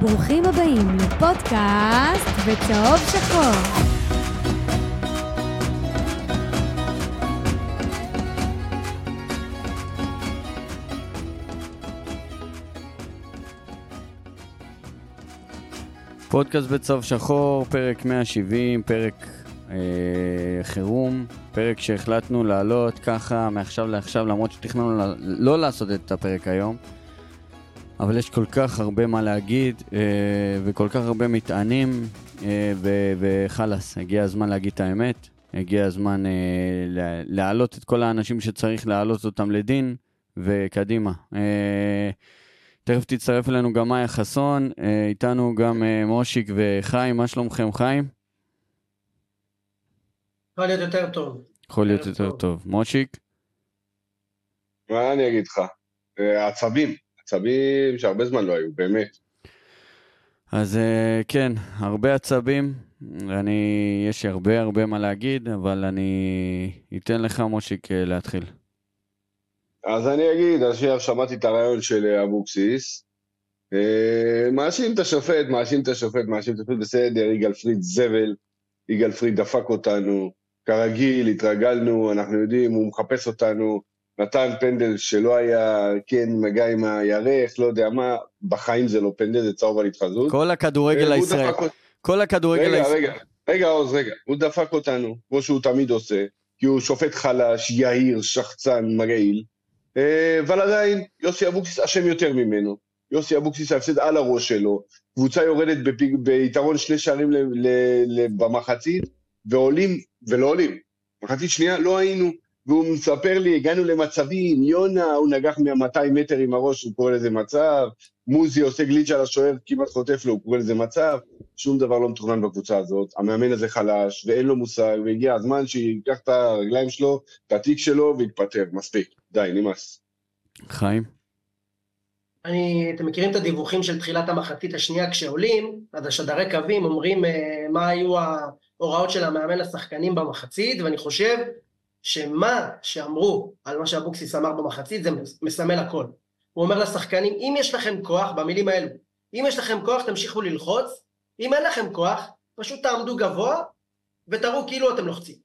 ברוכים הבאים לפודקאסט בצהוב שחור. פודקאסט בצהוב שחור, פרק 170, פרק אה, חירום, פרק שהחלטנו לעלות ככה מעכשיו לעכשיו, למרות שתכננו לא, לעשות את הפרק היום. אבל יש כל כך הרבה מה להגיד, אה, וכל כך הרבה מטענים, אה, וחלאס, הגיע הזמן להגיד את האמת. הגיע הזמן אה, להעלות את כל האנשים שצריך להעלות אותם לדין, וקדימה. אה, תכף תצטרף אלינו גם מאיה חסון, אה, איתנו גם אה, מושיק וחיים, מה שלומכם חיים? יכול להיות יותר טוב. יכול להיות יותר טוב. מושיק? מה אני אגיד לך? אה, עצבים, עצבים שהרבה זמן לא היו, באמת. אז כן, הרבה עצבים. אני, יש לי הרבה הרבה מה להגיד, אבל אני אתן לך, מושיק, להתחיל. אז אני אגיד, עכשיו שמעתי את הרעיון של אה, אבוקסיס. אה, מאשים את השופט, מאשים את השופט, מאשים את השופט, בסדר, יגאל פריד זבל, יגאל פריד דפק אותנו, כרגיל, התרגלנו, אנחנו יודעים, הוא מחפש אותנו, נתן פנדל שלא היה, כן, מגע עם הירך, לא יודע מה, בחיים זה לא פנדל, זה צהוב על התחזות. כל הכדורגל הישראלי, כל הכדורגל הישראלי. רגע, רגע, רגע, עוז, רגע, הוא דפק אותנו, כמו שהוא תמיד עושה, כי הוא שופט חלש, יהיר, שחצן, מגעיל. אה, אבל עדיין, יוסי אבוקסיס אשם יותר ממנו. יוסי אבוקסיס ההפסד על הראש שלו, קבוצה יורדת בפיג, ביתרון שני שערים ל, ל, ל, במחצית, ועולים, ולא עולים. מחצית שנייה לא היינו, והוא מספר לי, הגענו למצבים, יונה, הוא נגח מה-200 מטר עם הראש, הוא קורא לזה מצב, מוזי עושה גליץ' על השוער, כמעט חוטף לו, הוא קורא לזה מצב, שום דבר לא מתוכנן בקבוצה הזאת, המאמן הזה חלש, ואין לו מושג, והגיע הזמן שייקח את הרגליים שלו, את התיק שלו, ויתפטר, מספיק, די, נמאס. חיים? אני, אתם מכירים את הדיווחים של תחילת המחצית השנייה כשעולים, אז השדרי קווים אומרים אה, מה היו ההוראות של המאמן לשחקנים במחצית, ואני חושב שמה שאמרו על מה שאבוקסיס אמר במחצית זה מסמל הכל. הוא אומר לשחקנים, אם יש לכם כוח, במילים האלו, אם יש לכם כוח תמשיכו ללחוץ, אם אין לכם כוח, פשוט תעמדו גבוה ותראו כאילו אתם לוחצים.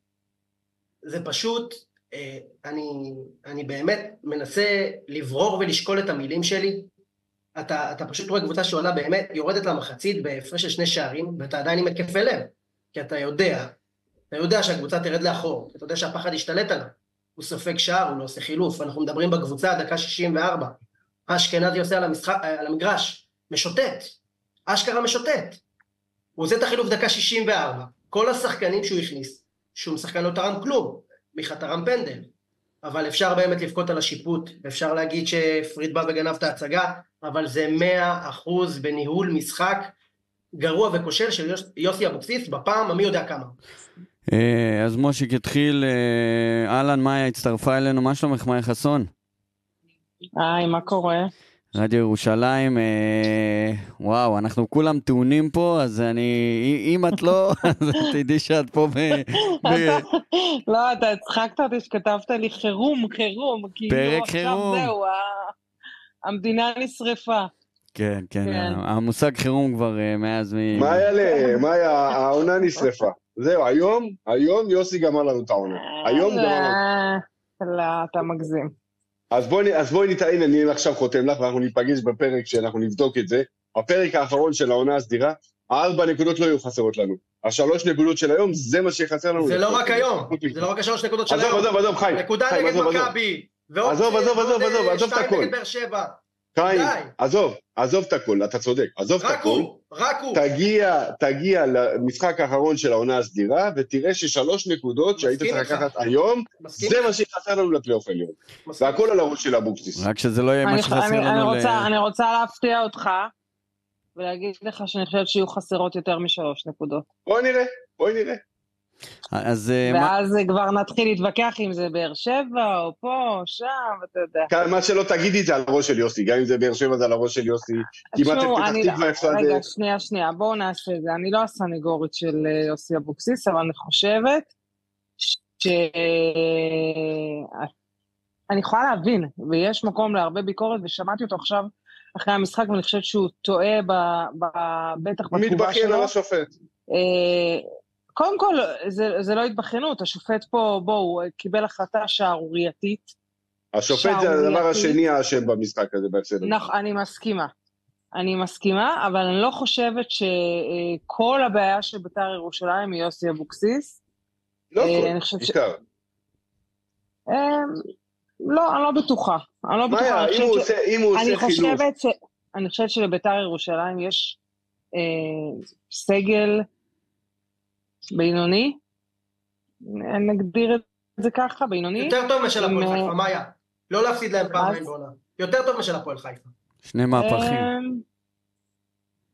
זה פשוט, אה, אני, אני באמת מנסה לברור ולשקול את המילים שלי. אתה, אתה פשוט רואה קבוצה שעולה באמת, יורדת למחצית בהפרש של שני שערים, ואתה עדיין עם התקפי לב, כי אתה יודע אתה יודע שהקבוצה תרד לאחור, אתה יודע שהפחד ישתלט עליו. הוא סופג שער, הוא לא עושה חילוף, אנחנו מדברים בקבוצה, דקה 64. אשכנזי עושה על, המשחק, על המגרש, משוטט, אשכרה משוטט. הוא עושה את החילוף דקה 64. כל השחקנים שהוא הכניס, שום שחקן לא תרם כלום, מיכה תרם פנדל. אבל אפשר באמת לבכות על השיפוט, ואפשר להגיד שפריד בא וגנב את ההצגה, אבל זה מאה אחוז בניהול משחק גרוע וכושל של יוסי אבוקסיס בפעם המי יודע כמה. אה, אז מושיק התחיל, אה, אהלן, מאיה הצטרפה אלינו, מה שלומך, מאיה חסון? היי, מה קורה? רדיו ירושלים, אה, וואו, אנחנו כולם טעונים פה, אז אני, אם את לא, אז תדעי שאת פה ב... לא, אתה הצחקת אותי שכתבת לי חירום, חירום. כאילו פרק חירום. עכשיו זהו, המדינה נשרפה. כן, כן, כן. המושג חירום כבר מאז מ... מה היה ל... מה היה? העונה נשרפה. זהו, היום, היום יוסי גמר לנו את העונה. היום גמר לנו. לא, אתה מגזים. אז בואי, אז בואי נתעין, אני עכשיו חותם לך, ואנחנו ניפגש בפרק שאנחנו נבדוק את זה. הפרק האחרון של העונה הסדירה, הארבע נקודות לא יהיו חסרות לנו. השלוש נקודות של היום, זה מה שיחסר לנו. זה לא רק היום, זה לא רק השלוש נקודות של היום. עזוב, עזוב, עזוב, חיים. נקודה נגד מכבי, ועוד שתיים נגד באר שבע. חיים, עזוב, עזוב את הכל, אתה צודק, עזוב את הכל. רק הוא, רק הוא. תגיע, תגיע למשחק האחרון של העונה הסדירה, ותראה ששלוש נקודות שהיית צריך לקחת היום, זה מה שחסר לנו לפלייאוף העליון. והכל על הראש של אבוקסיס. רק שזה לא יהיה מה שחסר לנו ל... אני רוצה להפתיע אותך, ולהגיד לך שאני חושבת שיהיו חסרות יותר משלוש נקודות. בואי נראה, בואי נראה. אז... אה, ואז מה... כבר נתחיל להתווכח אם זה באר שבע, או פה, או שם, אתה יודע. מה שלא תגידי זה על הראש של יוסי, גם אם זה באר שבע זה על הראש של יוסי. כמעט את פתח תקווה הפסד... רגע, שנייה, שנייה, בואו נעשה את זה. אני לא הסנגורית של אה, יוסי אבוקסיס, אבל אני חושבת ש... אני יכולה להבין, ויש מקום להרבה ביקורת, ושמעתי אותו עכשיו אחרי המשחק, ואני חושבת שהוא טועה, ב, ב, בטח בתגובה שלו. מתבכיין על השופט. אה, קודם כל, זה, זה לא התבכיינות, השופט פה, בואו, קיבל החלטה שערורייתית. השופט זה הדבר השני האשם במשחק הזה, בהפסד. נכון, אני מסכימה. אני מסכימה, אבל אני לא חושבת שכל הבעיה של בית"ר ירושלים היא יוסי אבוקסיס. לא אה, הכל, בעיקר. אה, לא, אני לא בטוחה. אני לא בטוחה. אם הוא עושה, חילוף. אני חושבת שלבית"ר ירושלים יש אה, סגל בינוני, נגדיר את זה ככה, בינוני. יותר טוב משל הפועל חיפה, מאיה. לא להפסיד להם פעמיים בעונה. יותר טוב משל הפועל חיפה. שני מהפכים.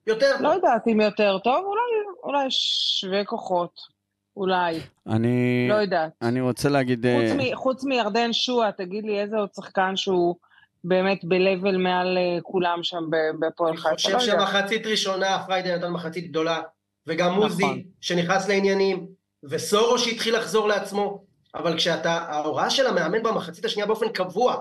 יותר טוב. לא יודעת אם יותר טוב, אולי, אולי שווה כוחות. אולי. אני... לא יודעת. אני רוצה להגיד... חוץ, מ, חוץ מירדן שואה, תגיד לי איזה עוד שחקן שהוא באמת ב-level מעל כולם שם בפועל חיפה. אני חושב לא שמחצית ראשונה פריידי נתן מחצית גדולה, וגם נכון. מוזי שנכנס לעניינים, וסורו שהתחיל לחזור לעצמו, אבל כשאתה, ההוראה של המאמן במחצית השנייה באופן קבוע,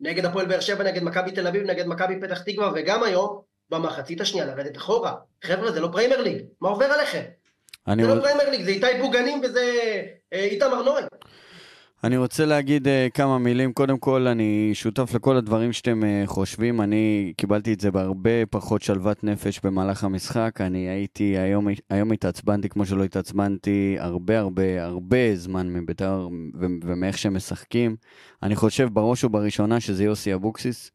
נגד הפועל באר שבע, נגד מכבי תל אביב, נגד מכבי פתח תקווה, וגם היום, במחצית השנייה לרדת אחורה. חבר'ה, זה לא Premier League, מה עובר עליכם? זה לא Premier League, זה איתי בוגנים וזה אה, איתמר נוי. אני רוצה להגיד uh, כמה מילים. קודם כל, אני שותף לכל הדברים שאתם uh, חושבים. אני קיבלתי את זה בהרבה פחות שלוות נפש במהלך המשחק. אני הייתי, היום, היום התעצבנתי כמו שלא התעצבנתי הרבה הרבה הרבה זמן מביתר ומאיך שהם משחקים. אני חושב בראש ובראשונה שזה יוסי אבוקסיס.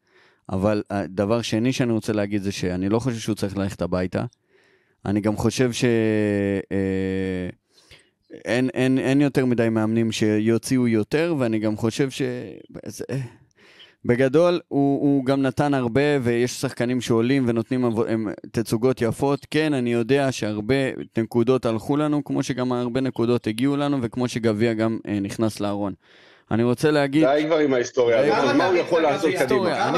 אבל הדבר שני שאני רוצה להגיד זה שאני לא חושב שהוא צריך ללכת הביתה. אני גם חושב ש... Uh, אין, אין, אין יותר מדי מאמנים שיוציאו יותר, ואני גם חושב ש... בגדול, הוא, הוא גם נתן הרבה, ויש שחקנים שעולים ונותנים הם, תצוגות יפות. כן, אני יודע שהרבה נקודות הלכו לנו, כמו שגם הרבה נקודות הגיעו לנו, וכמו שגביע גם אה, נכנס לארון. אני רוצה להגיד... די כבר עם ההיסטוריה, מה הוא יכול לעשות קדימה?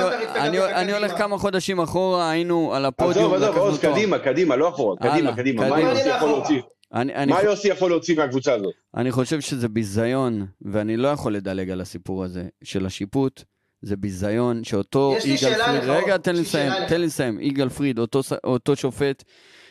אני הולך כמה חודשים אחורה, היינו על הפודיום. עזוב, עזוב, עוז, קדימה, קדימה, לא אחורה, קדימה, קדימה. מה יוסי יכול להוציא? אני, אני מה ח... יוסי יכול להוציא מהקבוצה הזאת? אני חושב שזה ביזיון, ואני לא יכול לדלג על הסיפור הזה של השיפוט. זה ביזיון שאותו יגאל פריד, רגע, תן לי לסיים, תן לי לסיים. יגאל פריד, אותו, אותו שופט,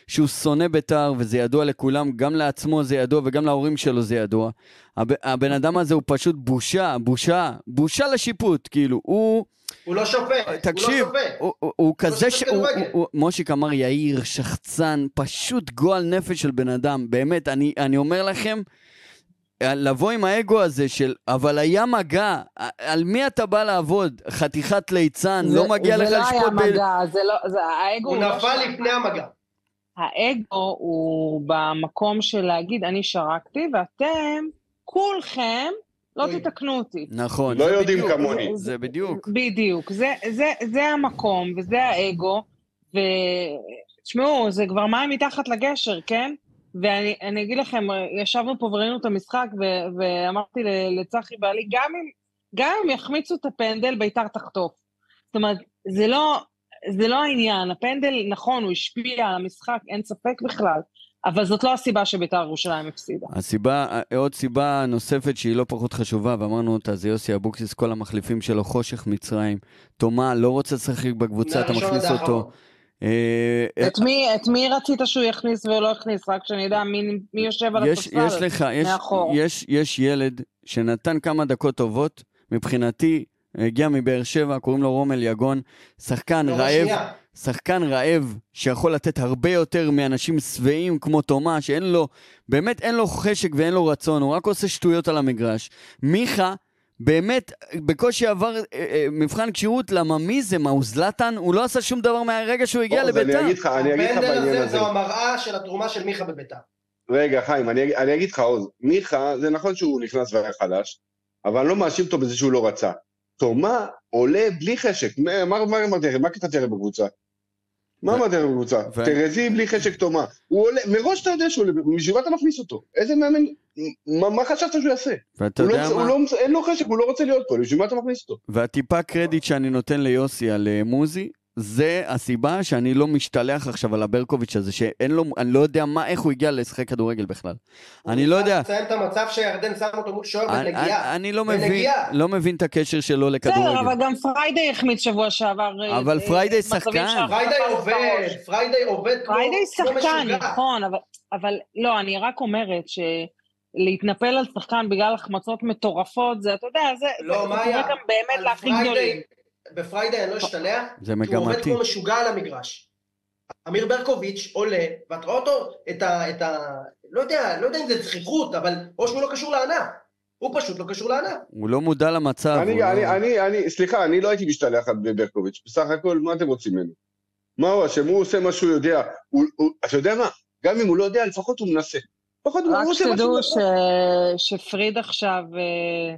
שהוא שונא בית"ר, וזה ידוע לכולם, גם לעצמו זה ידוע וגם להורים שלו זה ידוע. הב, הבן אדם הזה הוא פשוט בושה, בושה, בושה לשיפוט, כאילו, הוא... הוא לא שופט, תקשיב, הוא לא שופט. הוא, הוא, הוא כזה ש... הוא, הוא, הוא, מושיק אמר יאיר, שחצן, פשוט גועל נפש של בן אדם. באמת, אני, אני אומר לכם, לבוא עם האגו הזה של, אבל היה מגע, על מי אתה בא לעבוד? חתיכת ליצן, לא מגיע לך לשפוט... זה לא היה מגע, זה לא, זה האגו... הוא לא נפל לפני המגע. האגו הוא במקום של להגיד, אני שרקתי, ואתם, כולכם, לא תתקנו אותי. נכון. לא יודעים כמוני. זה בדיוק. בדיוק. זה, זה, זה המקום, וזה האגו, ותשמעו, זה כבר מים מתחת לגשר, כן? ואני אגיד לכם, ישבנו פה וראינו את המשחק, ו, ואמרתי לצחי בעלי, גם אם, גם אם יחמיצו את הפנדל, ביתר תחטוף. זאת אומרת, זה לא, זה לא העניין. הפנדל, נכון, הוא השפיע על המשחק, אין ספק בכלל, אבל זאת לא הסיבה שביתר ירושלים הפסידה. הסיבה, עוד סיבה נוספת שהיא לא פחות חשובה, ואמרנו אותה, זה יוסי אבוקסיס, כל המחליפים שלו, חושך מצרים. תומה לא רוצה לשחק בקבוצה, אתה מכניס אותו. אה, את מי, את מי רצית שהוא יכניס ולא יכניס? רק שאני יודע מי, מי יושב על הספסל יש לך, יש, יש, יש ילד שנתן כמה דקות טובות, מבחינתי, הגיע מבאר שבע, קוראים לו רומל יגון, שחקן רעב. שחקן רעב שיכול לתת הרבה יותר מאנשים שבעים כמו תומה, שאין לו, באמת אין לו חשק ואין לו רצון, הוא רק עושה שטויות על המגרש. מיכה, באמת, בקושי עבר אה, אה, מבחן כשירות, למה מי זה? מה, הוא זלטן? הוא לא עשה שום דבר מהרגע שהוא הגיע לביתר. אני אגיד לך, אני אגיד לך בעניין הזה. זו המראה של התרומה של מיכה בביתר. רגע, חיים, אני, אני אגיד לך עוז, מיכה, זה נכון שהוא נכנס והיה חלש, אבל אני לא מאשים אותו בזה שהוא לא רצה. תומה עולה בלי חשק, מה אמרתי לכם? מה קטעתי לכם בקבוצה? מה אמרתי לכם בקבוצה? טרזי בלי חשק תומה. הוא עולה, מראש אתה יודע שהוא עולה, בשביל מה אתה מכניס אותו? איזה מאמן, מה חשבת שהוא יעשה? ואתה יודע לא- מה? לא- אין לו חשק, הוא לא רוצה להיות פה, בשביל מה אתה מכניס אותו? והטיפה קרדיט שאני נותן ליוסי על אה, מוזי, זה הסיבה שאני לא משתלח עכשיו על הברקוביץ' הזה, שאין לו, אני לא יודע מה, איך הוא הגיע לשחק כדורגל בכלל. אני לא יודע. לציין את המצב שירדן שם אותו מול שוער אני- בנגיעה. אני- אני לא מבין. לא מבין את הקשר שלו בסדר, לכדורגל. אבל גם פריידי החמיץ שבוע שעבר. אה, אבל אה, פריידי שחקן. פריידי עובד. פריידי עובד כמו פריידי כמו שחקן, משוגע. נכון, אבל, אבל לא, אני רק אומרת שלהתנפל על שחקן בגלל החמצות מטורפות, זה, אתה יודע, זה, לא, זה מה קורה היה? גם באמת על להכי פריידי- גדולים. בפריידי אני לא אשתלח, זה כי הוא עובד מגמתי. כמו משוגע על המגרש. אמיר ברקוביץ' עולה, ואת רואה אותו, את ה... את ה... לא יודע, לא יודע אם זה זכיחות, אבל או שהוא לא קשור לענף. הוא פשוט לא קשור לענף. הוא לא מודע למצב. אני, לא- אני, אני, אני, סליחה, אני לא הייתי משתלח על ברקוביץ', בסך הכל, מה אתם רוצים ממנו? מה הוא אשם? הוא עושה מה שהוא יודע. הוא, הוא, אתה יודע מה? גם אם הוא לא יודע, לפחות הוא מנסה. לפחות הוא רק עושה מה שהוא יודע. ש... שפריד עכשיו אה,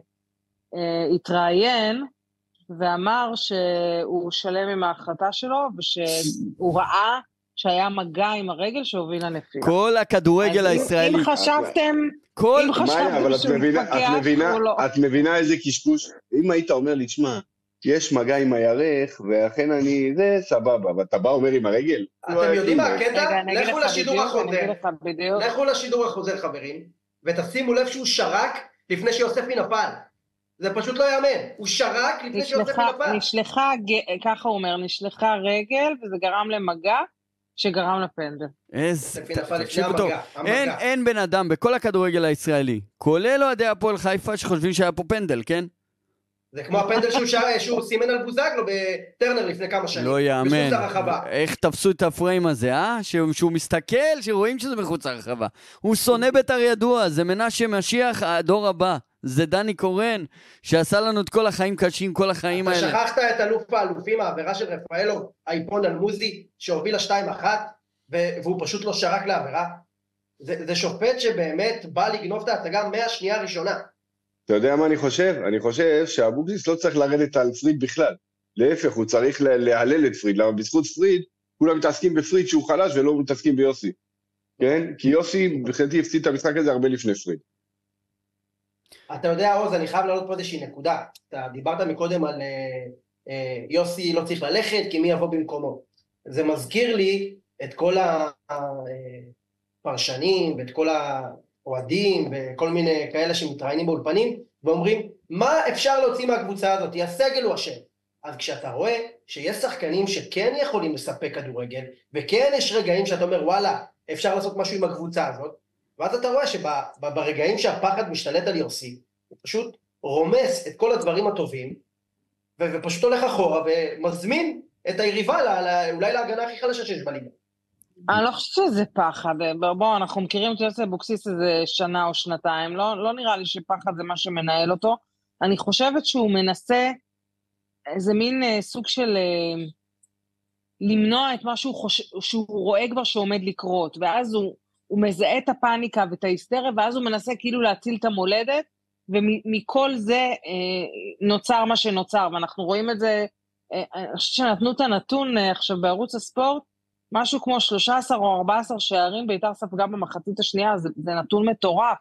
אה, התראיין ואמר שהוא שלם עם ההחלטה שלו ושהוא ראה שהיה מגע עם הרגל שהוביל לנפילה. כל הכדורגל הישראלי, אם חשבתם, כל... אם חשבתם מאיה, אבל את שהוא מבינה, מתווכח, את מבינה, לא. את מבינה איזה קשקוש? אם היית אומר לי, תשמע, יש מגע עם הירך, ואכן אני, זה סבבה, ואתה בא אומר עם הרגל? לא אתם היה יודעים מה. הקטע? לכו לשידור החוזר. לכו לשידור החוזר, חברים, ותשימו לב שהוא שרק לפני שיוספי נפל. זה פשוט לא יאמן. הוא שרק לפני נשלחה, נפל. נשלחה, ככה הוא אומר, נשלחה רגל וזה גרם למגע שגרם לפנדל. איזה... תקשיבו טוב. אין. אין בן אדם בכל הכדורגל הישראלי, כולל אוהדי הפועל חיפה, שחושבים שהיה פה פנדל, כן? זה כמו הפנדל שהוא שר- שהוא סימן על בוזגלו בטרנר לפני כמה שנים. לא יאמן. מחוץ לרחבה. איך תפסו את הפריים הזה, אה? שהוא, שהוא מסתכל, שרואים שזה מחוץ לרחבה. הוא שונא בית"ר ידוע, זה מנשה משיח, הדור הבא. זה דני קורן, שעשה לנו את כל החיים קשים, כל החיים אתה האלה. שכחת את אלוף האלופים, העבירה של רפאלו, האיפון אלמוזי, שהובילה 2-1, ו- והוא פשוט לא שרק לעבירה. זה, זה שופט שבאמת בא לגנוב את ההצגה מהשנייה הראשונה. אתה יודע מה אני חושב? אני חושב שאבוקסיס לא צריך לרדת על פריד בכלל. להפך, הוא צריך לה- להלל את פריד, למה בזכות פריד, כולם מתעסקים בפריד שהוא חלש ולא מתעסקים ביוסי. כן? כי יוסי, מבחינתי, הפסיד את המשחק הזה הרבה לפני פריד. אתה יודע, עוז, אני חייב להעלות פה איזושהי נקודה. אתה דיברת מקודם על אה, אה, יוסי לא צריך ללכת, כי מי יבוא במקומו. זה מזכיר לי את כל הפרשנים ואת כל האוהדים וכל מיני כאלה שמתראיינים באולפנים, ואומרים, מה אפשר להוציא מהקבוצה הזאת? הסגל הוא אשם. אז כשאתה רואה שיש שחקנים שכן יכולים לספק כדורגל, וכן יש רגעים שאתה אומר, וואלה, אפשר לעשות משהו עם הקבוצה הזאת, ואז אתה רואה שברגעים שהפחד משתלט על יוסי, הוא פשוט רומס את כל הדברים הטובים, ופשוט הולך אחורה ומזמין את היריבה ל- ל- אולי להגנה הכי חלשה שיש בליגה. אני לא חושבת שזה פחד. בואו, אנחנו מכירים את יוסי אבוקסיס איזה שנה או שנתיים. לא, לא נראה לי שפחד זה מה שמנהל אותו. אני חושבת שהוא מנסה איזה מין אה, סוג של אה, למנוע את מה שהוא, חושב, שהוא רואה כבר שעומד לקרות, ואז הוא, הוא מזהה את הפאניקה ואת ההיסטריה, ואז הוא מנסה כאילו להציל את המולדת, ומכל זה אה, נוצר מה שנוצר, ואנחנו רואים את זה, אה, אני חושבת שנתנו את הנתון אה, עכשיו בערוץ הספורט, משהו כמו 13 או 14 שערים בית"ר ספגה במחצית השנייה, זה, זה נתון מטורף.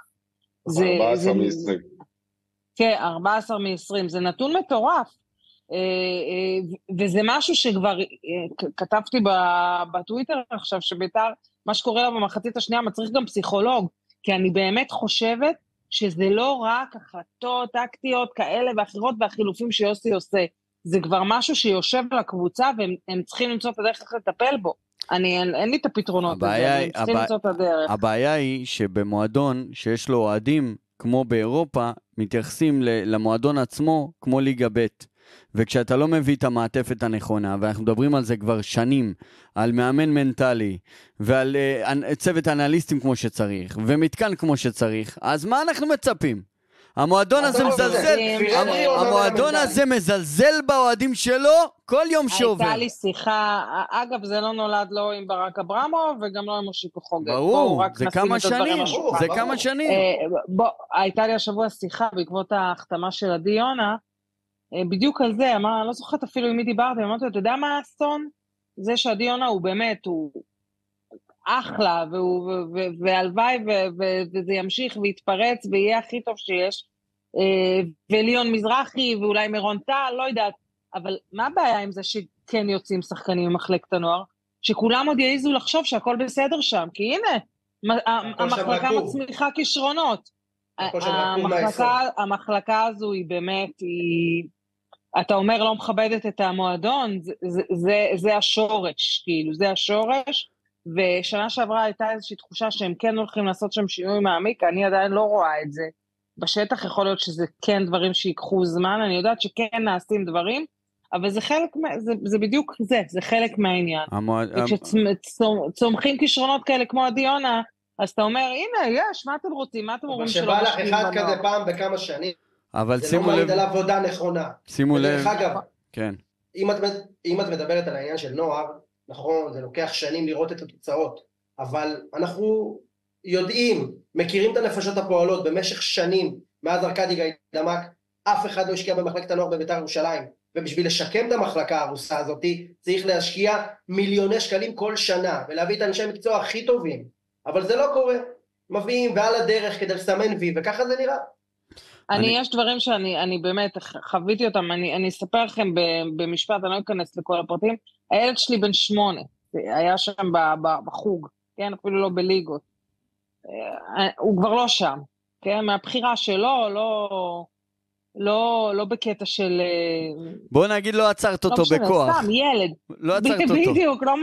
זה, 14 זה, מ-20. כן, 14 מ-20, זה נתון מטורף. אה, אה, וזה משהו שכבר אה, כתבתי בטוויטר עכשיו, שבית"ר, מה שקורה לה במחצית השנייה מצריך גם פסיכולוג, כי אני באמת חושבת שזה לא רק החלטות טקטיות כאלה ואחרות והחילופים שיוסי עושה, זה כבר משהו שיושב לקבוצה והם הם צריכים למצוא את הדרך איך לטפל בו. אני, אין, אין לי את הפתרונות לזה, הם צריכים הבע- למצוא את הדרך. הבעיה היא שבמועדון שיש לו אוהדים, כמו באירופה, מתייחסים למועדון עצמו כמו ליגה ב'. וכשאתה לא מביא את המעטפת הנכונה, ואנחנו מדברים על זה כבר שנים, על מאמן מנטלי, ועל uh, צוות אנליסטים כמו שצריך, ומתקן כמו שצריך, אז מה אנחנו מצפים? המועדון הזה מזלזל, המועדון. הזה מזלזל באוהדים שלו כל יום שעובר. הייתה לי שיחה, אגב, זה לא נולד לא עם ברק אברמוב וגם לא עם מושיקו חוגג. ברור, זה כמה שנים. זה. כמה שנים. הייתה לי השבוע שיחה בעקבות ההחתמה של עדי יונה, בדיוק על זה, אמר, אני לא זוכרת אפילו עם מי דיברתי, אמרתי לו, אתה יודע מה האסון? זה שעדי יונה הוא באמת, הוא אחלה, והלוואי וזה ימשיך ויתפרץ ויהיה הכי טוב שיש. אה, וליון מזרחי ואולי מירון טל, לא יודעת. אבל מה הבעיה עם זה ש- כן יוצאים שחקנים ממחלקת הנוער, שכולם עוד יעזו לחשוב שהכל בסדר שם, כי הנה, המחלקה. מצמיחה כישרונות. המחלקה הזו היא באמת, היא... אתה אומר לא מכבדת את המועדון, זה, זה, זה, השורש, כאילו, זה השורש. ושנה שעברה הייתה איזושהי תחושה שהם כן הולכים לעשות שם שינוי מעמיק, אני עדיין לא רואה את זה. בשטח יכול להיות שזה כן דברים שיקחו זמן, אני יודעת שכן נעשים דברים, אבל זה חלק, זה, זה בדיוק זה, זה חלק מהעניין. המועד... וכשצומחים כישרונות כאלה כמו עדי יונה, אז אתה אומר, הנה, יש, מה אתם רוצים? מה אתם אבל אומרים שלא שבא לך משקיעים אחד בנוער? כזה פעם בכמה שנים, אבל זה לא שימו לב, מעיד על עבודה נכונה. שימו לב, ודרך אגב, כן. אם את, אם את מדברת על העניין של נוער, נכון, זה לוקח שנים לראות את התוצאות, אבל אנחנו יודעים, מכירים את הנפשות הפועלות במשך שנים, מאז ארכדי גיידמק, אף אחד לא השקיע במחלקת הנוער בבית"ר ירושלים, ובשביל לשקם את המחלקה הרוסה הזאת, צריך להשקיע מיליוני שקלים כל שנה, ולהביא את האנשי המקצוע הכי טובים, אבל זה לא קורה. מביאים ועל הדרך כדי לסמן וי, וככה זה נראה. אני, אני- יש דברים שאני אני באמת חוויתי אותם, אני, אני אספר לכם במשפט, אני לא אכנס לכל הפרטים. הילד שלי בן שמונה, היה שם ב, ב, בחוג, כן? אפילו לא בליגות. אה, הוא כבר לא שם, כן? מהבחירה שלו, לא, לא, לא בקטע של... אה, בוא נגיד לא עצרת לא אותו משנה, בכוח. סתם, ילד. לא עצרת אותו. בדיוק, לא,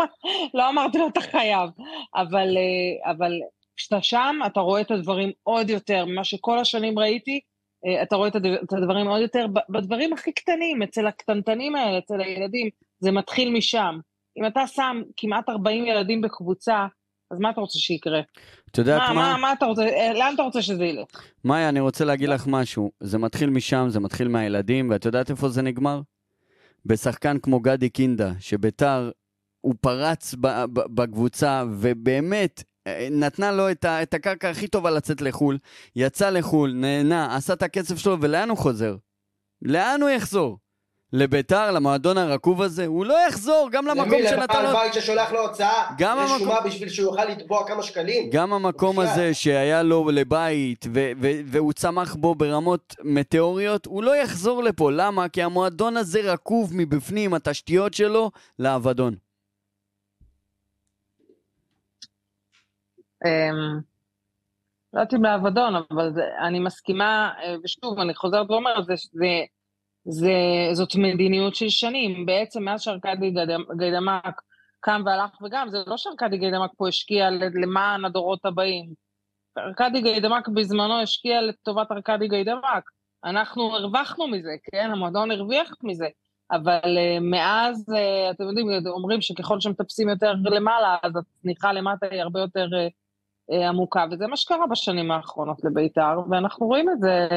לא אמרתי לו אתה חייב. אבל, אה, אבל כשאתה שם, אתה רואה את הדברים עוד יותר, ממה שכל השנים ראיתי, אתה רואה את הדבר- את הדברים עוד יותר בדברים הכי קטנים, אצל הקטנטנים האלה, אצל הילדים, זה מתחיל משם. אם אתה שם כמעט 40 ילדים בקבוצה, אז מה אתה רוצה שיקרה? את יודעת מה, מה? מה, מה אתה רוצה, אה, לאן אתה רוצה שזה ילך? מאיה, אני רוצה להגיד לך משהו. זה מתחיל משם, זה מתחיל מהילדים, ואת יודעת איפה זה נגמר? בשחקן כמו גדי קינדה, שביתר, הוא פרץ בקבוצה, ובאמת, אה, נתנה לו את, ה- את הקרקע הכי טובה לצאת לחו"ל, יצא לחו"ל, נהנה, עשה את הכסף שלו, ולאן הוא חוזר? לאן הוא יחזור? לביתר, למועדון הרקוב הזה? הוא לא יחזור, גם למקום למי? שנתן לבעל לו... בית ששולח לו הוצאה גם רשומה המקום- בשביל שהוא יוכל לתבוע כמה שקלים? גם המקום בחייאת. הזה שהיה לו לבית ו- ו- והוא צמח בו ברמות מטאוריות, הוא לא יחזור לפה. למה? כי המועדון הזה רקוב מבפנים, התשתיות שלו, לאבדון. לא יודעת אם לאבדון, אבל זה, אני מסכימה, אה, ושוב, אני חוזרת ואומרת, זה, זה, זה, זאת מדיניות של שנים. בעצם מאז שארכדי גיידמ- גיידמק קם והלך וגם, זה לא שארכדי גיידמק פה השקיע למען הדורות הבאים. ארכדי גיידמק בזמנו השקיע לטובת ארכדי גיידמק. אנחנו הרווחנו מזה, כן? המועדון הרוויח מזה. אבל uh, מאז, uh, אתם יודעים, אומרים שככל שמטפסים יותר למעלה, אז הצניחה למטה היא הרבה יותר עמוקה, וזה מה שקרה בשנים האחרונות לבית"ר, ואנחנו רואים את זה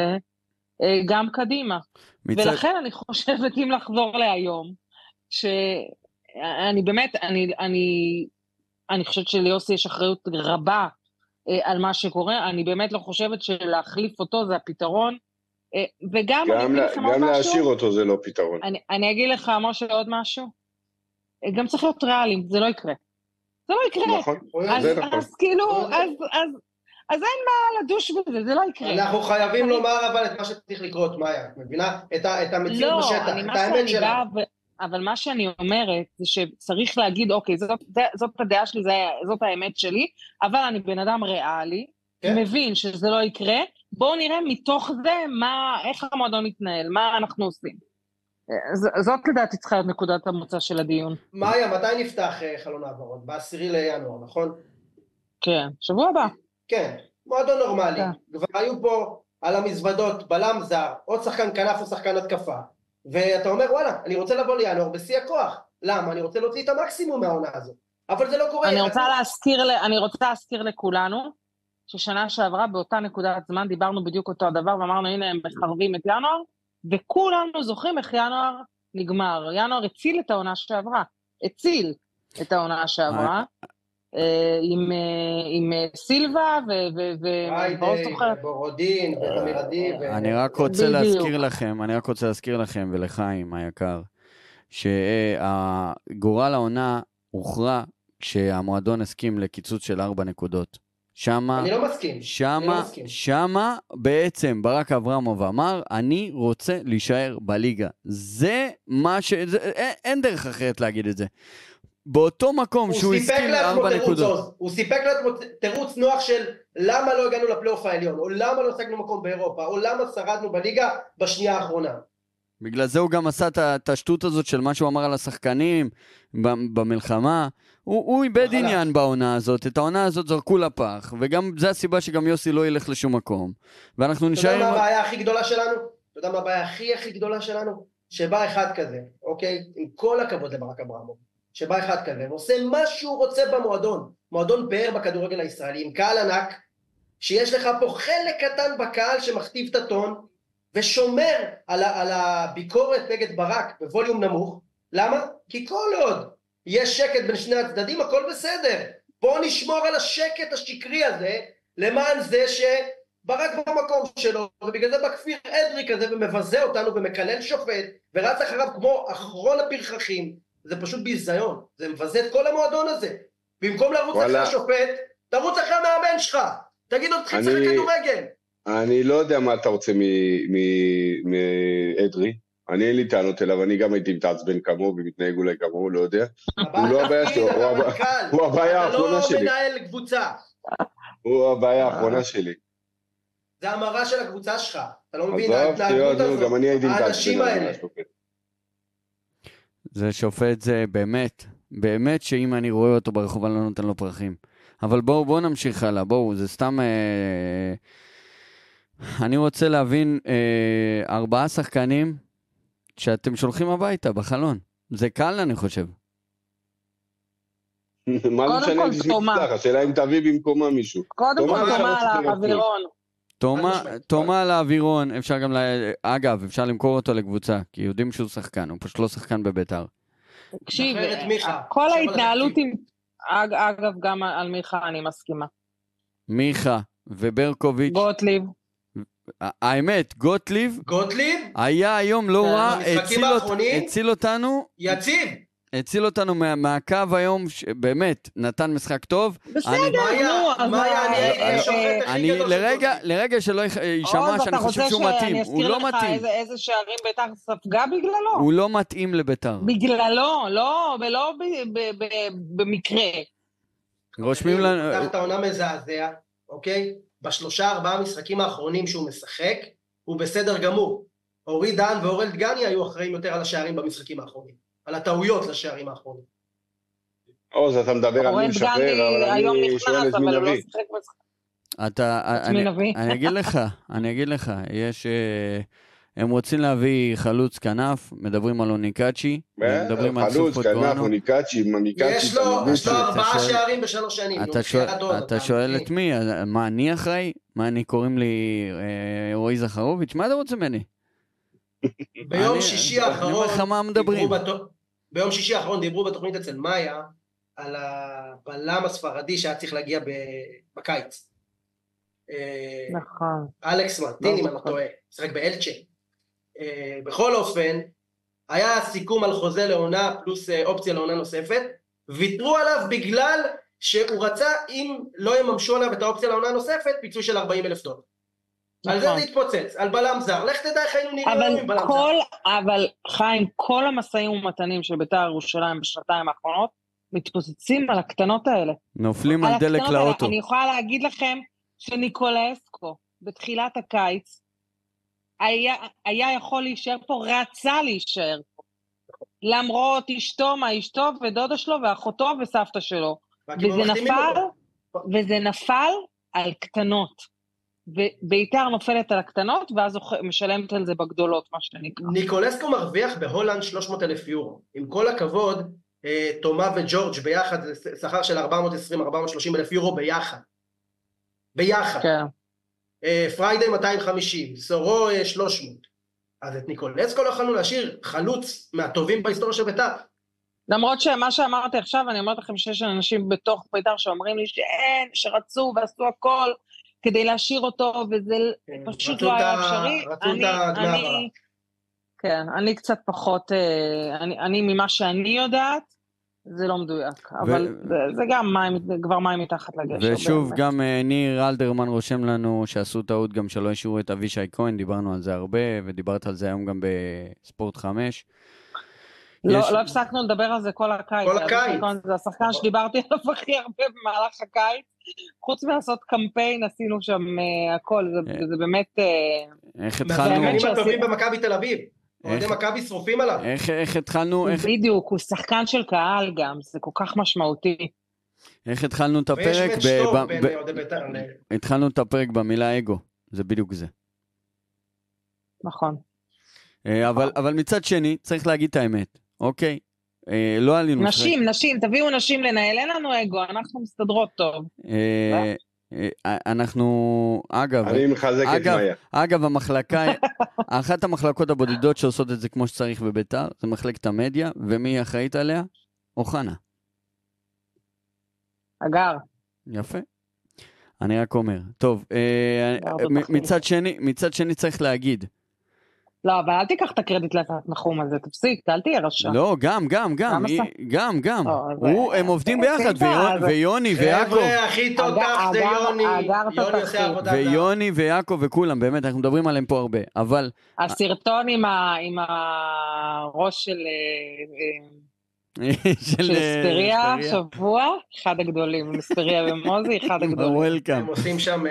uh, גם קדימה. מצד... ולכן אני חושבת, אם לחזור להיום, שאני באמת, אני, אני, אני חושבת שליוסי יש אחריות רבה אה, על מה שקורה, אני באמת לא חושבת שלהחליף אותו זה הפתרון. אה, וגם, אני גם, אגיד לה, גם להשאיר אותו זה לא פתרון. אני, אני אגיד לך, משה, עוד משהו. אה, גם צריך להיות ריאליים, זה לא יקרה. זה לא יקרה. נכון, אז, זה נכון. אז כאילו, זה- אז, אז, אז אין מה לדוש בזה, זה לא יקרה. אנחנו חייבים אני- לומר אבל את מה שצריך לקרות, מאיה, את מבינה? את, את המציאות לא, בשטח, את האמת שלה. אבל מה שאני אומרת זה שצריך להגיד, אוקיי, זאת, זאת הדעה שלי, זאת האמת שלי, אבל אני בן אדם ריאלי, כן. מבין שזה לא יקרה, בואו נראה מתוך זה מה, איך המועדון מתנהל, מה אנחנו עושים. ז, זאת לדעתי צריכה להיות נקודת המוצא של הדיון. מאיה, מתי נפתח אה, חלון העברות? בעשירי לינואר, נכון? כן, שבוע הבא. כן, מועדון נורמלי. כן. כבר היו פה על המזוודות בלם זר, עוד שחקן כנף או שחקן התקפה. ואתה אומר, וואלה, אני רוצה לבוא לינואר בשיא הכוח. למה? אני רוצה להוציא את המקסימום מהעונה הזאת. אבל זה לא קורה. אני רוצה להזכיר, אני רוצה להזכיר לכולנו, ששנה שעברה באותה נקודת זמן דיברנו בדיוק אותו הדבר, ואמרנו, הנה הם מחרבים את ינואר, וכולנו זוכרים איך ינואר נגמר. ינואר הציל את העונה שעברה. הציל את העונה שעברה. אה, עם, אה, עם אה, סילבה, ו- ו- ו- ואני לא פריידי, זוכרת. בורודין, ותמיר עדי. אני רק רוצה. להזכיר לכם, אני רק רוצה להזכיר לכם ולחיים היקר, שגורל העונה הוכרע כשהמועדון הסכים לקיצוץ של ארבע נקודות. שמה, אני לא מסכים. אני לא שמה, מסכים. שמה בעצם ברק אברמוב אמר, אני רוצה להישאר בליגה. זה מה ש... זה, אין, אין דרך אחרת להגיד את זה. באותו מקום הוא שהוא הסכים לארבע נקודות. הוא סיפק לעצמו תירוץ נוח של למה לא הגענו לפלייאוף העליון, או למה לא השגנו מקום באירופה, או למה שרדנו בליגה בשנייה האחרונה. בגלל זה הוא גם עשה את השטות הזאת של מה שהוא אמר על השחקנים במלחמה. הוא, הוא איבד מחלה. עניין בעונה הזאת, את העונה הזאת זרקו לפח, וגם זה הסיבה שגם יוסי לא ילך לשום מקום. ואנחנו אתה יודע נשאר... מה הבעיה הכי גדולה שלנו? אתה יודע מה הבעיה הכי הכי גדולה שלנו? שבא אחד כזה, אוקיי? עם כל הכבוד לברק אברמוב. שבא אחד כזה ועושה מה שהוא רוצה במועדון. מועדון פאר בכדורגל הישראלי, עם קהל ענק, שיש לך פה חלק קטן בקהל שמכתיב את הטון, ושומר על, על הביקורת נגד ברק בווליום נמוך. למה? כי כל עוד יש שקט בין שני הצדדים, הכל בסדר. בואו נשמור על השקט השקרי הזה, למען זה שברק במקום שלו, ובגלל זה בא כפיר אדרי כזה ומבזה אותנו ומקלל שופט, ורץ אחריו כמו אחרון הפרחחים. זה פשוט ביזיון, זה מבזה את כל המועדון הזה. במקום לרוץ אחרי. השופט, תרוץ אחרי המאמן שלך. תגיד לו, תתחיל לשחק כדורגל. אני לא יודע מה אתה רוצה מ- מ- מאדרי. אני אין לי טענות אליו, אני גם הייתי מתעצבן כמוהו ומתנהג אולי כמוהו, לא יודע. הוא לא הבעיה שלו, הוא הבע- הוא הבעיה האחרונה אתה שלי. לא מנהל קבוצה, הוא הבעיה האחרונה שלי. זה המראה של הקבוצה שלך. אתה לא מבין, ההתנהגות הזאת, גם אני הייתי האנשים האלה. זה שופט זה באמת, באמת שאם אני רואה אותו ברחוב אני לא נותן לו פרחים. אבל בואו בואו נמשיך הלאה, בואו, זה סתם... אה, אני רוצה להבין אה, ארבעה שחקנים שאתם שולחים הביתה בחלון. זה קל אני חושב. מה זה משנה תומה. תפתח, השאלה אם תביא במקומה מישהו. קודם כל, תומה על. האווירון. תומה, על האווירון, אפשר גם, ל... אגב, אפשר למכור אותו לקבוצה, כי יודעים שהוא שחקן, הוא פשוט לא שחקן בביתר. תקשיב, מיכה. כל ההתנהלות. עם... אג- אגב, גם על מיכה אני מסכימה. מיכה וברקוביץ', גוטליב. האמת, גוטליב גוטליב, היה היום לא רע, הציל, אות... הציל אותנו, יציב. הציל אותנו מה... מהקו היום, ש... באמת, נתן משחק טוב. בסדר, אני- מאיה, נו, אז... מאיה, אני אה, אה, אני של לרגע. לרגע שלא יישמע עוז, שאני אתה חושב רוצה שהוא מתאים, שאני הוא אזכיר לא לך מתאים, איזה- איזה שערים בית"ר ספגה בגללו? הוא לא מתאים לביתר. בגללו, לא, ולא ב- ב- ב- במקרה. רושמים לנו, הוא פתח את העונה מזעזע, אוקיי? בשלושה ארבעה משחקים האחרונים שהוא משחק, הוא בסדר גמור. אורי דן ואורל דגני היו אחראים יותר על השערים במשחקים האחרונים. על הטעויות לשערים האחרונים. עוז, אתה מדבר על מי משחרר, אבל היום אני שואל את מי לא נביא. אתה? אני אגיד לך, אני אגיד לך, יש, אה, הם רוצים להביא חלוץ כנף, מדברים על אוניקאצ'י, מדברים על חלוץ, סופו כנף, טואנו. אוניקאצ'י, מוניקאצ'י, יש לו, יש לו ארבעה שערים בשלוש שנים. אתה שואל, אתה? את מי? מה, אני אחראי? מה, אני קוראים לי אה, רועי זכרוביץ'? מה אתה רוצה ממני? ביום אני- שישי אני האחרון, אומר לך מה מדברים. ביום שישי האחרון דיברו בתוכנית אצל מאיה על הבלם הספרדי שהיה צריך להגיע בקיץ. אה, נכון. אלכס מרטין, אם אני לא. טועה, משחק באלצ'ה. אה, בכל אופן, היה סיכום על חוזה לעונה פלוס אה, אופציה לעונה נוספת, ויתרו עליו בגלל שהוא רצה, אם לא יממשו עליו את האופציה לעונה נוספת, פיצוי של 40 אלף דולר. על זה נכון. זה התפוצץ, על בלם זר. לך תדע איך היינו נראים עם בלם זר. כל, אבל חיים, כל המשאים ומתנים של בית"ר ירושלים בשנתיים האחרונות מתפוצצים על הקטנות האלה. נופלים על על דלק האלה. לאוטו. אני יכולה להגיד לכם שניקולסקו בתחילת הקיץ היה, היה יכול להישאר פה, רצה להישאר פה. למרות אשתו, מה אשתו ודודה שלו ואחותו וסבתא שלו. וזה נפל. וזה נפל על קטנות. ובית"ר נופלת על הקטנות, ואז משלמת על זה בגדולות, מה שנקרא. ניקולסקו מרוויח בהולנד 300 אלף יורו. עם כל הכבוד, אה, תומה וג'ורג' ביחד זה שכר של 420-430 אלף יורו ביחד. ביחד. כן. אה, פריידי 250, סורו אה, 300. אז את ניקולסקו לא יכולנו להשאיר חלוץ מהטובים בהיסטוריה של בית"ר. למרות שמה שאמרתי עכשיו, אני אומרת לכם שיש אנשים בתוך בית"ר שאומרים לי שאין, שרצו ועשו הכל כדי להשאיר אותו, וזה פשוט רצו לא היה אפשרי. רצו את העברה. כן, אני קצת פחות, אה, אני, אני ממה שאני יודעת, זה לא מדויק, אבל זה, זה גם מים, זה כבר מים מתחת לגשר. ושוב, באמת. גם אה, ניר אלדרמן רושם לנו שעשו טעות גם שלא השאירו את אבישי כהן, דיברנו על זה הרבה, ודיברת על זה היום גם בספורט 5. לא, יש- לא הפסקנו לדבר על זה כל הקיץ. כל הקיץ. כהן זה השחקן שדיברתי עליו הכי הרבה במהלך הקיץ. חוץ מלעשות קמפיין, עשינו שם אה, הכל, זה, אה. זה באמת... אה, איך באמת התחלנו, מהשחקנים שעשי- הטובים במכבי תל אביב. אוהדי איך- מכבי שרופים עליו. איך, איך התחלנו, איך, בדיוק, הוא שחקן של קהל גם, זה כל כך משמעותי. איך התחלנו את ויש הפרק, מאץ' ב- טוב ב- בין ב- אוהדי בית"ר. התחלנו את הפרק במילה אגו, זה בדיוק זה. נכון. אה, אבל, אבל מצד שני, צריך להגיד את האמת, אוקיי? אה, לא עלינו... נשים, נשים, תביאו נשים לנהל, אין לנו אגו, אנחנו מסתדרות טוב. אה, אנחנו, אגב, אני מחזק את אגב, מאיה. אגב, המחלקה, אחת המחלקות הבודדות שעושות את זה כמו שצריך בביתר, זה מחלקת המדיה, ומי אחראית עליה? אוחנה. אגר, יפה. אני רק אומר. טוב, אה, מחמיא. מצד שני, מצד שני צריך להגיד, לא, אבל אל תיקח את הקרדיט לאסף נחום הזה, תפסיק, אל תהיה רשע. לא, גם, גם, גם, גם? גם. לא, הם עובדים ביחד, ויוני ויעקב. חבר'ה, הכי תותח אגר- זה יוני. יוני. עושה עבודה. ויוני ויעקב וכולם, באמת, אנחנו מדברים עליהם פה הרבה. אבל הסרטון עם הראש של אה, אה, של אה, אספריה. שבוע, אחד הגדולים. אספריה ומוזי, אחד הגדולים. וולקאם. הם עושים שם,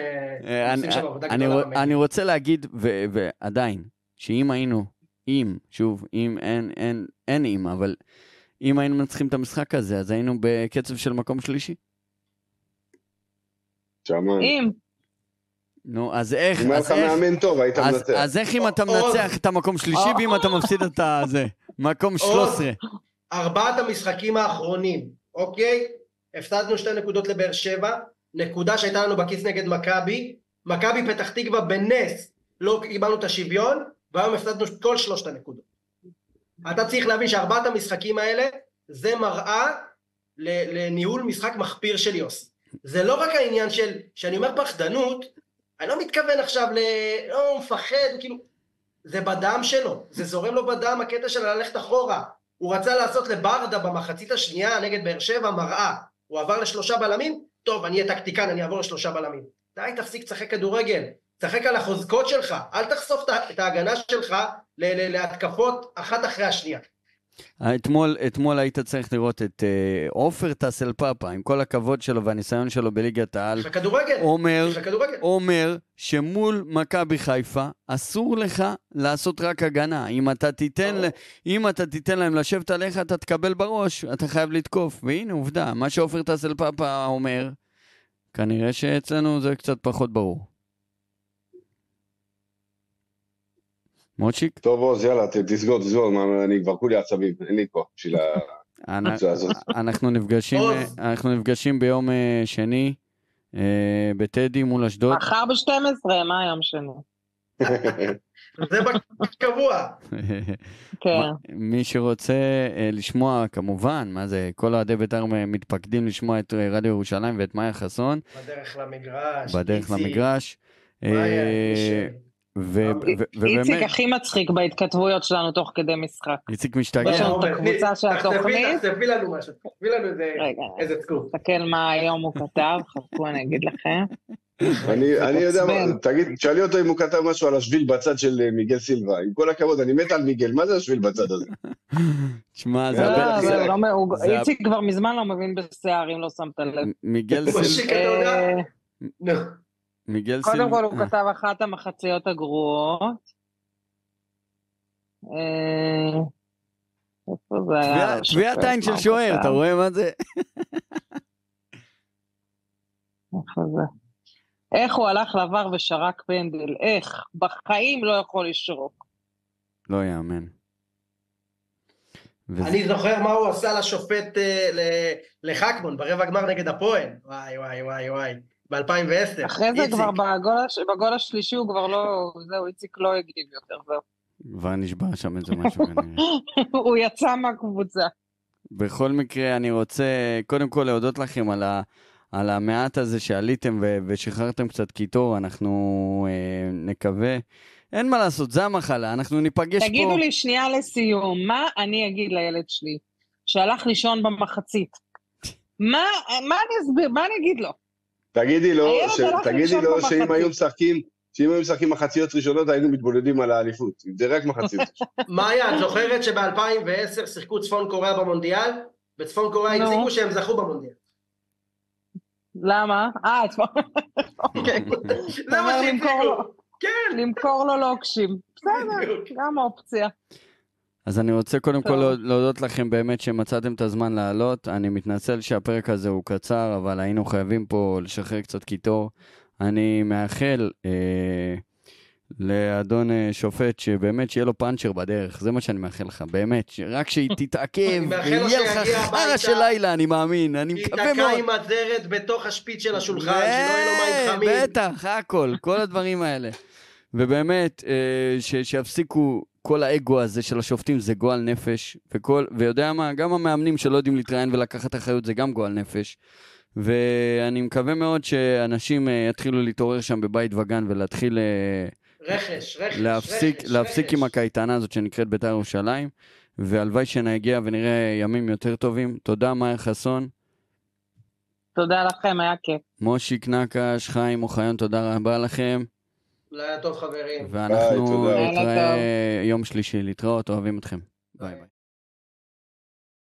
עבודה גדולה. אני רוצה להגיד, ו- ועדיין, שאם היינו, אם, שוב, אם אין, אין, אין אם, אבל אם היינו מנצחים את המשחק הזה, אז היינו בקצב של מקום שלישי. אם, נו, אז איך, אם היה אז לך איך, מאמן טוב, היית אז, מנצח. אז איך אם או- אתה או- מנצח את המקום שלישי, או- ואם אתה מפסיד את הזה? מקום 13. ארבעת המשחקים האחרונים, אוקיי? הפסדנו שתי נקודות לבאר שבע, נקודה שהייתה לנו בכיס נגד מכבי, מכבי פתח תקווה בנס לא קיבלנו את השוויון, והיום הפסדנו כל שלושת הנקודות. אתה צריך להבין שארבעת המשחקים האלה, זה מראה לניהול משחק מחפיר של יוסי. זה לא רק העניין של, שאני אומר פחדנות, אני לא מתכוון עכשיו ל... לא, הוא מפחד, כאילו... זה בדם שלו, זה זורם לו בדם הקטע של ללכת אחורה. הוא רצה לעשות לברדה במחצית השנייה נגד באר שבע מראה. הוא עבר לשלושה בלמים, טוב, אני אהיה טקטיקן, אני אעבור לשלושה בלמים. די, תפסיק לשחק כדורגל. תשחק על החוזקות שלך, אל תחשוף את ההגנה שלך להתקפות אחת אחרי השנייה. אתמול, אתמול היית צריך לראות את אה, עופר טסל פאפה, עם כל הכבוד שלו והניסיון שלו בליגת העל, יש לך כדורגל, אומר. אומר שמול מכבי חיפה אסור לך לעשות רק הגנה. אם אתה תיתן, ל... אם אתה תיתן להם לשבת עליך, אתה תקבל בראש, אתה חייב לתקוף. והנה עובדה, מה שעופר טסל פאפה אומר, כנראה שאצלנו זה קצת פחות ברור. מוצ'יק? טוב, עוז, יאללה, תסגור, תסגור, אני כבר כולי עצבים, אין לי כוח בשביל הקבוצה הזאת. אנחנו נפגשים, עוז. אנחנו נפגשים ביום אה, שני אה, בטדי מול אשדוד. מחר ב-12, מה יום שני? זה בקבוע. כן. מי שרוצה אה, לשמוע, כמובן, מה זה, כל אוהדי בית"ר מתפקדים לשמוע את אה, רדיו ירושלים ואת מאיה חסון בדרך למגרש. בדרך למגרש. מאיה, אה, איש- ו- ו- איציק ובאמת, הכי מצחיק בהתכתבויות שלנו תוך כדי משחק. איציק יש משתגע. לנו את הקבוצה של התוכנית. תחשפי לנו משהו, תחשפי לנו איזה- סקופ. תסתכל מה היום הוא כתב, חכו אני אגיד לכם. אני אני יודע, מה-. תגיד, תשאלי אותו אם הוא כתב משהו על השביל בצד של אה, מיגל סילבה. עם כל הכבוד, אני מת על מיגל, מה זה השביל בצד הזה? שמע, זה לא, הוא לא איציק כבר מזמן לא מבין בשיער, אם לא שמת לב. מיגל סילבה. מיגל קודם סילבה. כל הוא אה, כתב אחת המחציות הגרועות. אה, איפה זה היה? טביעת עין של שוער? אתה רואה מה זה? איפה זה? איך הוא הלך לעבר ושרק פנדל? איך? בחיים לא יכול לשרוק. לא יאמן. וזה- אני זוכר מה הוא עשה לשופט אה, לחכמון ברבע גמר נגד הפועל. וואי וואי וואי וואי. ב-2010. אחרי זה כבר בגול הש- בגול השלישי הוא כבר לא... זהו, איציק לא הגיב יותר, זהו. כבר נשבע שם איזה משהו כנראה. הוא יצא מהקבוצה. בכל מקרה, אני רוצה קודם כל להודות לכם על, ה, על המעט הזה שעליתם ו, ושחררתם קצת קיטור, אנחנו אה, נקווה. אין מה לעשות, זה המחלה, אנחנו ניפגש תגידו פה. לי שנייה לסיום, מה אני אגיד לילד שלי? שהלך לישון במחצית. מה, מה אני אסביר, מה אני אגיד לו? תגידי לו, ש... תגידי לו. שאם היו משחקים, שאם היו משחקים מחציות ראשונות היינו מתבודדים על האליפות. אם זה רק מחצית. מאיה, את זוכרת שב-2010 שיחקו צפון קוריאה במונדיאל? בצפון קוריאה. הציגו שהם זכו במונדיאל. למה? אה, כבר... אוקיי. זה מה. לו- כן. למכור לו לוקשים. בסדר. גם אופציה. אז אני רוצה קודם כל להודות לכם באמת שמצאתם את הזמן לעלות. אני מתנצל שהפרק הזה הוא קצר, אבל היינו חייבים פה לשחרר קצת קיטור. אני מאחל אה, לאדון אה, שופט שבאמת שיהיה לו פאנצ'ר בדרך, זה מה שאני מאחל לך, באמת, רק שהיא תתעכב ויהיה לך חרא של לילה, אני מאמין, אני מקווה מאוד. עם הזרת בתוך השפיץ של השולחן, שלא יהיה לו מים חמים. בטח, הכל, כל הדברים האלה. ובאמת, אה, שיפסיקו כל האגו הזה של השופטים, זה גועל נפש. וכל, ויודע מה, גם המאמנים שלא יודעים להתראיין ולקחת אחריות, זה גם גועל נפש. ואני מקווה מאוד שאנשים אה, יתחילו להתעורר שם בבית וגן ולהתחיל אה, רכש, רכש, להפסיק, רכש, להפסיק רכש. עם הקייטנה הזאת שנקראת בית"ר ירושלים. והלוואי שנגיע ונראה ימים יותר טובים. תודה, מאיה חסון. תודה לכם, היה כיף. מושיק נקש, חיים אוחיון, תודה רבה לכם. לילה טוב חברים. ואנחנו. נתראה יום שלישי. להתראות, אוהבים אתכם. ביי ביי.